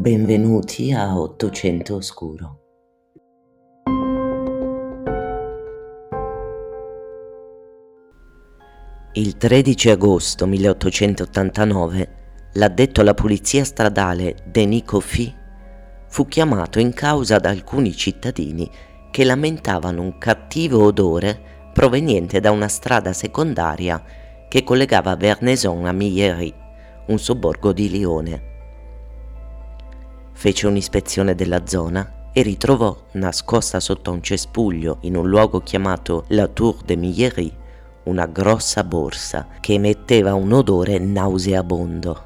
Benvenuti a Ottocento Oscuro. Il 13 agosto 1889 l'addetto alla polizia stradale Denis Coffy fu chiamato in causa da alcuni cittadini che lamentavano un cattivo odore proveniente da una strada secondaria che collegava Vernaison a Millery, un sobborgo di Lione. Fece un'ispezione della zona e ritrovò, nascosta sotto un cespuglio in un luogo chiamato La Tour de Millery, una grossa borsa che emetteva un odore nauseabondo.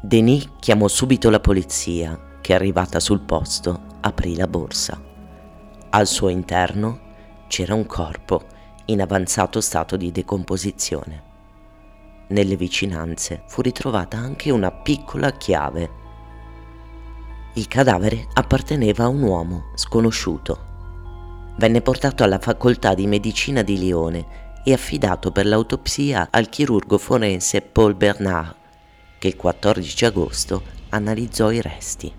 Denis chiamò subito la polizia, che arrivata sul posto aprì la borsa. Al suo interno c'era un corpo in avanzato stato di decomposizione. Nelle vicinanze fu ritrovata anche una piccola chiave il cadavere apparteneva a un uomo sconosciuto. Venne portato alla facoltà di medicina di Lione e affidato per l'autopsia al chirurgo forense Paul Bernard, che il 14 agosto analizzò i resti.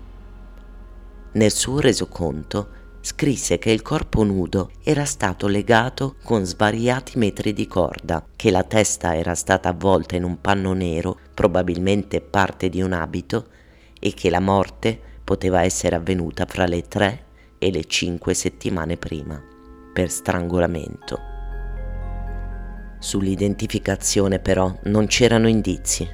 Nel suo resoconto scrisse che il corpo nudo era stato legato con svariati metri di corda, che la testa era stata avvolta in un panno nero, probabilmente parte di un abito, e che la morte poteva essere avvenuta fra le tre e le cinque settimane prima, per strangolamento. Sull'identificazione però non c'erano indizi.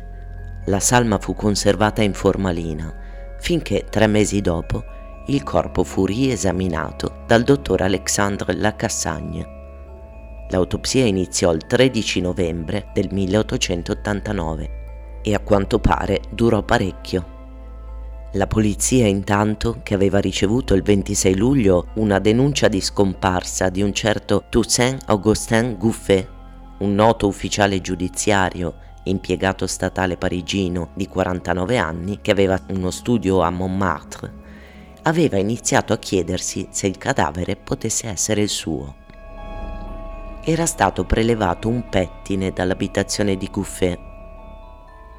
La salma fu conservata in formalina finché tre mesi dopo il corpo fu riesaminato dal dottor Alexandre Lacassagne. L'autopsia iniziò il 13 novembre del 1889 e a quanto pare durò parecchio la polizia intanto, che aveva ricevuto il 26 luglio una denuncia di scomparsa di un certo Toussaint Augustin Gouffet, un noto ufficiale giudiziario impiegato statale parigino di 49 anni che aveva uno studio a Montmartre, aveva iniziato a chiedersi se il cadavere potesse essere il suo. Era stato prelevato un pettine dall'abitazione di Gouffet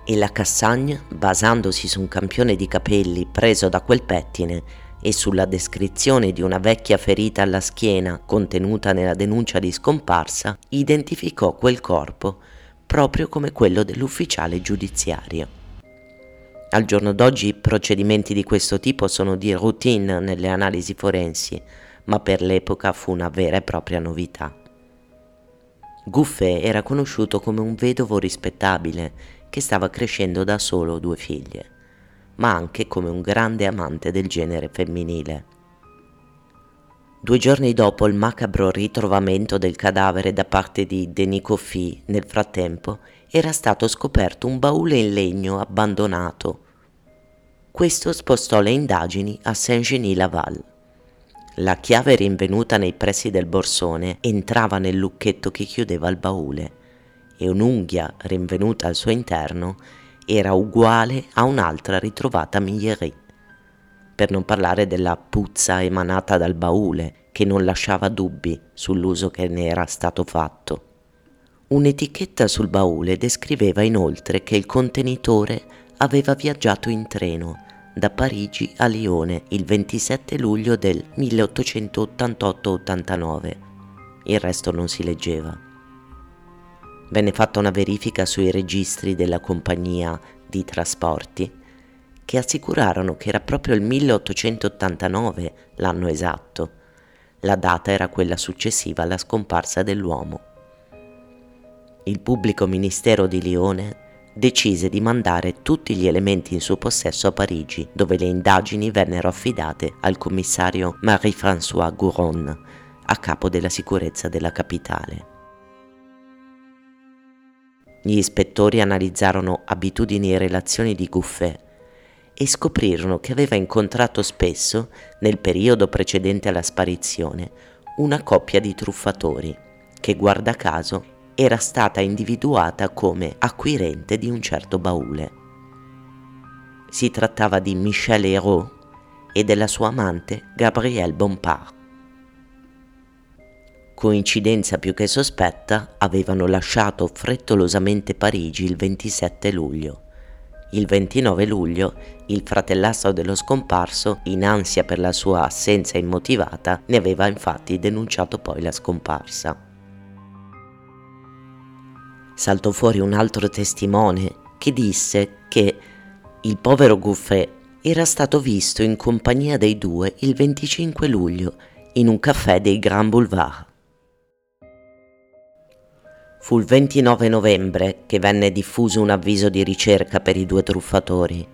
e la Cassagne, basandosi su un campione di capelli preso da quel pettine e sulla descrizione di una vecchia ferita alla schiena contenuta nella denuncia di scomparsa, identificò quel corpo proprio come quello dell'ufficiale giudiziario. Al giorno d'oggi procedimenti di questo tipo sono di routine nelle analisi forensi, ma per l'epoca fu una vera e propria novità. Gouffet era conosciuto come un vedovo rispettabile che stava crescendo da solo due figlie, ma anche come un grande amante del genere femminile. Due giorni dopo il macabro ritrovamento del cadavere da parte di Denis Coffy, nel frattempo, era stato scoperto un baule in legno abbandonato. Questo spostò le indagini a Saint-Genis-Laval. La chiave rinvenuta nei pressi del borsone entrava nel lucchetto che chiudeva il baule e un'unghia rinvenuta al suo interno era uguale a un'altra ritrovata a Millery, per non parlare della puzza emanata dal baule che non lasciava dubbi sull'uso che ne era stato fatto. Un'etichetta sul baule descriveva inoltre che il contenitore aveva viaggiato in treno da Parigi a Lione il 27 luglio del 1888-89. Il resto non si leggeva venne fatta una verifica sui registri della compagnia di trasporti che assicurarono che era proprio il 1889 l'anno esatto. La data era quella successiva alla scomparsa dell'uomo. Il pubblico ministero di Lione decise di mandare tutti gli elementi in suo possesso a Parigi, dove le indagini vennero affidate al commissario Marie-François Gouron, a capo della sicurezza della capitale. Gli ispettori analizzarono abitudini e relazioni di Gouffet e scoprirono che aveva incontrato spesso, nel periodo precedente alla sparizione, una coppia di truffatori che, guarda caso, era stata individuata come acquirente di un certo baule. Si trattava di Michel Hérault e della sua amante Gabrielle Bompard coincidenza più che sospetta, avevano lasciato frettolosamente Parigi il 27 luglio. Il 29 luglio il fratellastro dello scomparso, in ansia per la sua assenza immotivata, ne aveva infatti denunciato poi la scomparsa. Saltò fuori un altro testimone che disse che il povero Gouffet era stato visto in compagnia dei due il 25 luglio in un caffè dei Grand Boulevard. Fu il 29 novembre che venne diffuso un avviso di ricerca per i due truffatori.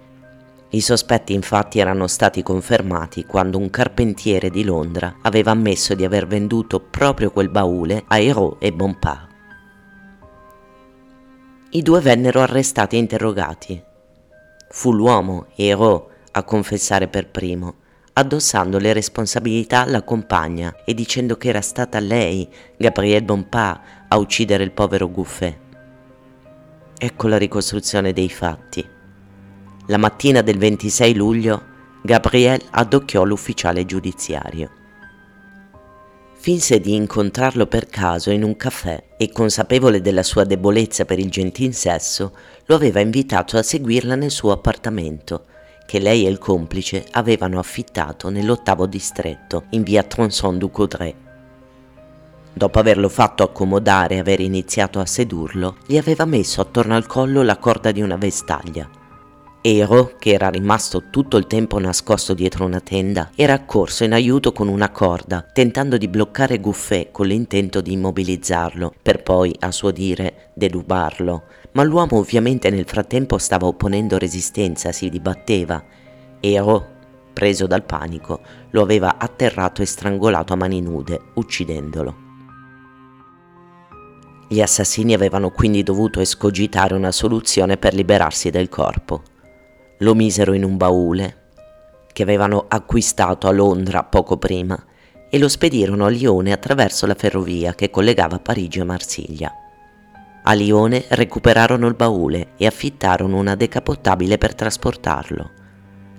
I sospetti infatti erano stati confermati quando un carpentiere di Londra aveva ammesso di aver venduto proprio quel baule a Hérault e Bompard. I due vennero arrestati e interrogati. Fu l'uomo, Hérault, a confessare per primo, addossando le responsabilità alla compagna e dicendo che era stata lei, Gabrielle Bompard, a uccidere il povero Gouffet. Ecco la ricostruzione dei fatti. La mattina del 26 luglio, Gabrielle addocchiò l'ufficiale giudiziario. Finse di incontrarlo per caso in un caffè e, consapevole della sua debolezza per il gentil sesso, lo aveva invitato a seguirla nel suo appartamento, che lei e il complice avevano affittato nell'ottavo distretto, in via Tronçon du Coudray. Dopo averlo fatto accomodare e aver iniziato a sedurlo, gli aveva messo attorno al collo la corda di una vestaglia. Ero, che era rimasto tutto il tempo nascosto dietro una tenda, era accorso in aiuto con una corda, tentando di bloccare Gouffet con l'intento di immobilizzarlo, per poi, a suo dire, derubarlo, ma l'uomo ovviamente nel frattempo stava opponendo resistenza, si dibatteva. Ero, preso dal panico, lo aveva atterrato e strangolato a mani nude, uccidendolo. Gli assassini avevano quindi dovuto escogitare una soluzione per liberarsi del corpo. Lo misero in un baule che avevano acquistato a Londra poco prima e lo spedirono a Lione attraverso la ferrovia che collegava Parigi a Marsiglia. A Lione recuperarono il baule e affittarono una decapottabile per trasportarlo.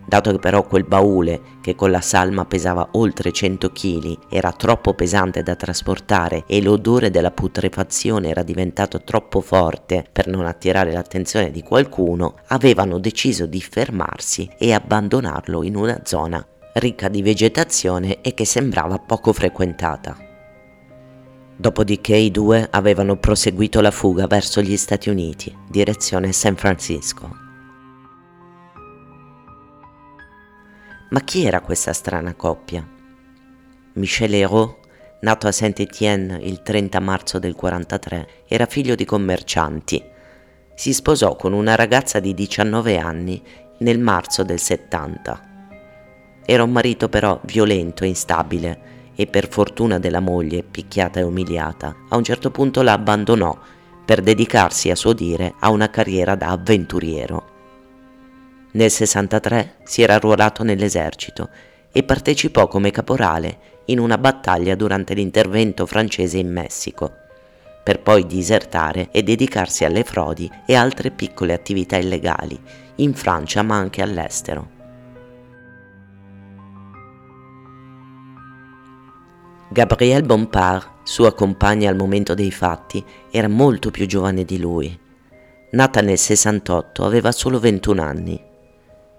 Dato che però quel baule, che con la salma pesava oltre 100 kg, era troppo pesante da trasportare e l'odore della putrefazione era diventato troppo forte per non attirare l'attenzione di qualcuno, avevano deciso di fermarsi e abbandonarlo in una zona ricca di vegetazione e che sembrava poco frequentata. Dopodiché i due avevano proseguito la fuga verso gli Stati Uniti, direzione San Francisco. Ma chi era questa strana coppia? Michel Hérault, nato a Saint-Étienne il 30 marzo del 43, era figlio di commercianti. Si sposò con una ragazza di 19 anni nel marzo del 70. Era un marito però violento e instabile e per fortuna della moglie, picchiata e umiliata, a un certo punto la abbandonò per dedicarsi a suo dire a una carriera da avventuriero. Nel 63 si era arruolato nell'esercito e partecipò come caporale in una battaglia durante l'intervento francese in Messico, per poi disertare e dedicarsi alle frodi e altre piccole attività illegali, in Francia ma anche all'estero. Gabrielle Bompard, sua compagna al momento dei fatti, era molto più giovane di lui. Nata nel 68, aveva solo 21 anni.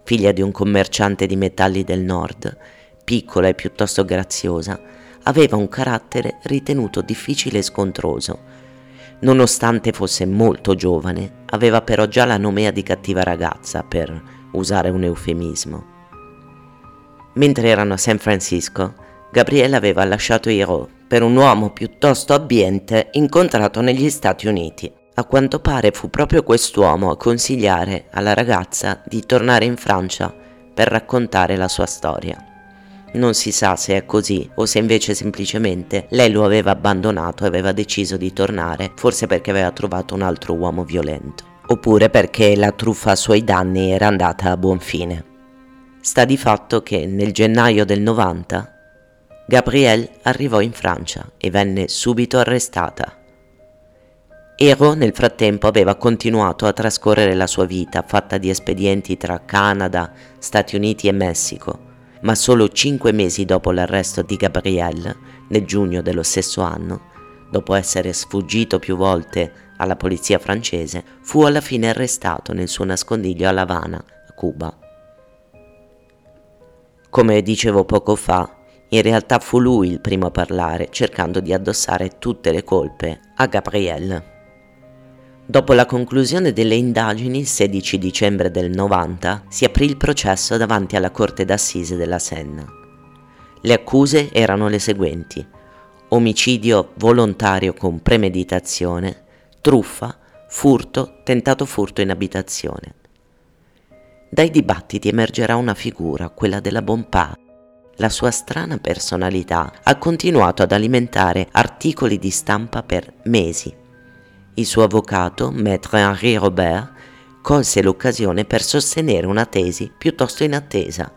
Figlia di un commerciante di metalli del nord, piccola e piuttosto graziosa, aveva un carattere ritenuto difficile e scontroso. Nonostante fosse molto giovane, aveva però già la nomea di cattiva ragazza, per usare un eufemismo. Mentre erano a San Francisco, Gabriele aveva lasciato Hiro per un uomo piuttosto abbiente incontrato negli Stati Uniti. A quanto pare fu proprio quest'uomo a consigliare alla ragazza di tornare in Francia per raccontare la sua storia. Non si sa se è così o se invece semplicemente lei lo aveva abbandonato e aveva deciso di tornare, forse perché aveva trovato un altro uomo violento, oppure perché la truffa a suoi danni era andata a buon fine. Sta di fatto che nel gennaio del 90 Gabrielle arrivò in Francia e venne subito arrestata. Ero nel frattempo aveva continuato a trascorrere la sua vita fatta di espedienti tra Canada, Stati Uniti e Messico, ma solo cinque mesi dopo l'arresto di Gabrielle, nel giugno dello stesso anno, dopo essere sfuggito più volte alla polizia francese, fu alla fine arrestato nel suo nascondiglio a La Habana, Cuba. Come dicevo poco fa, in realtà fu lui il primo a parlare, cercando di addossare tutte le colpe a Gabrielle. Dopo la conclusione delle indagini, il 16 dicembre del 90, si aprì il processo davanti alla Corte d'Assise della Senna. Le accuse erano le seguenti: omicidio volontario con premeditazione, truffa, furto, tentato furto in abitazione. Dai dibattiti emergerà una figura, quella della Bompard. La sua strana personalità ha continuato ad alimentare articoli di stampa per mesi il suo avvocato, Maître Henri Robert, colse l'occasione per sostenere una tesi piuttosto inattesa.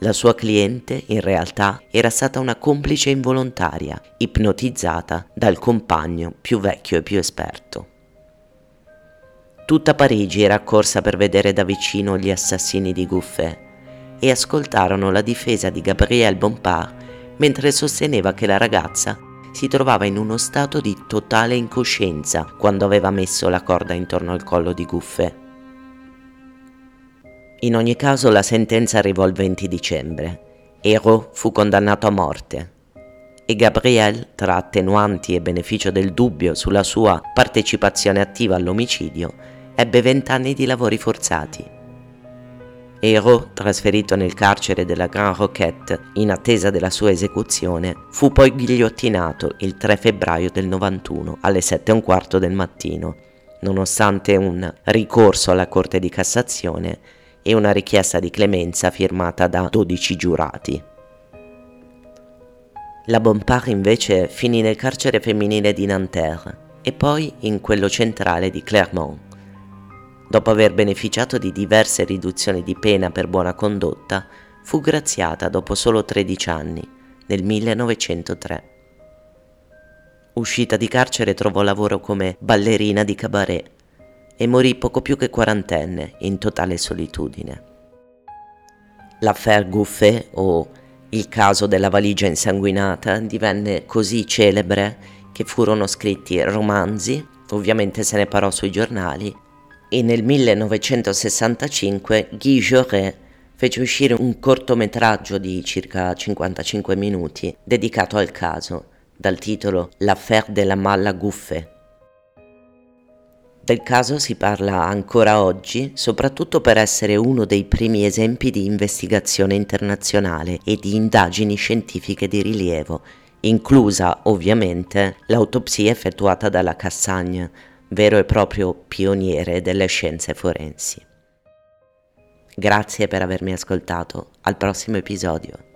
La sua cliente, in realtà, era stata una complice involontaria, ipnotizzata dal compagno più vecchio e più esperto. Tutta Parigi era accorsa per vedere da vicino gli assassini di Gouffet e ascoltarono la difesa di Gabrielle Bompard mentre sosteneva che la ragazza si trovava in uno stato di totale incoscienza quando aveva messo la corda intorno al collo di Guffe. In ogni caso la sentenza arrivò il 20 dicembre. Ero fu condannato a morte e Gabriel, tra attenuanti e beneficio del dubbio sulla sua partecipazione attiva all'omicidio, ebbe vent'anni di lavori forzati. Ero, trasferito nel carcere della Grand Roquette in attesa della sua esecuzione, fu poi ghigliottinato il 3 febbraio del 91 alle 7 e un quarto del mattino, nonostante un ricorso alla Corte di Cassazione e una richiesta di clemenza firmata da 12 giurati. La Bompard invece finì nel carcere femminile di Nanterre e poi in quello centrale di Clermont dopo aver beneficiato di diverse riduzioni di pena per buona condotta, fu graziata dopo solo 13 anni, nel 1903. Uscita di carcere trovò lavoro come ballerina di cabaret e morì poco più che quarantenne in totale solitudine. L'affaire Gouffet o il caso della valigia insanguinata divenne così celebre che furono scritti romanzi, ovviamente se ne parò sui giornali e nel 1965 Guy Jaurès fece uscire un cortometraggio di circa 55 minuti dedicato al caso, dal titolo L'affaire de la Malla Guffe. Del caso si parla ancora oggi, soprattutto per essere uno dei primi esempi di investigazione internazionale e di indagini scientifiche di rilievo, inclusa ovviamente l'autopsia effettuata dalla Cassagne, vero e proprio pioniere delle scienze forensi. Grazie per avermi ascoltato, al prossimo episodio.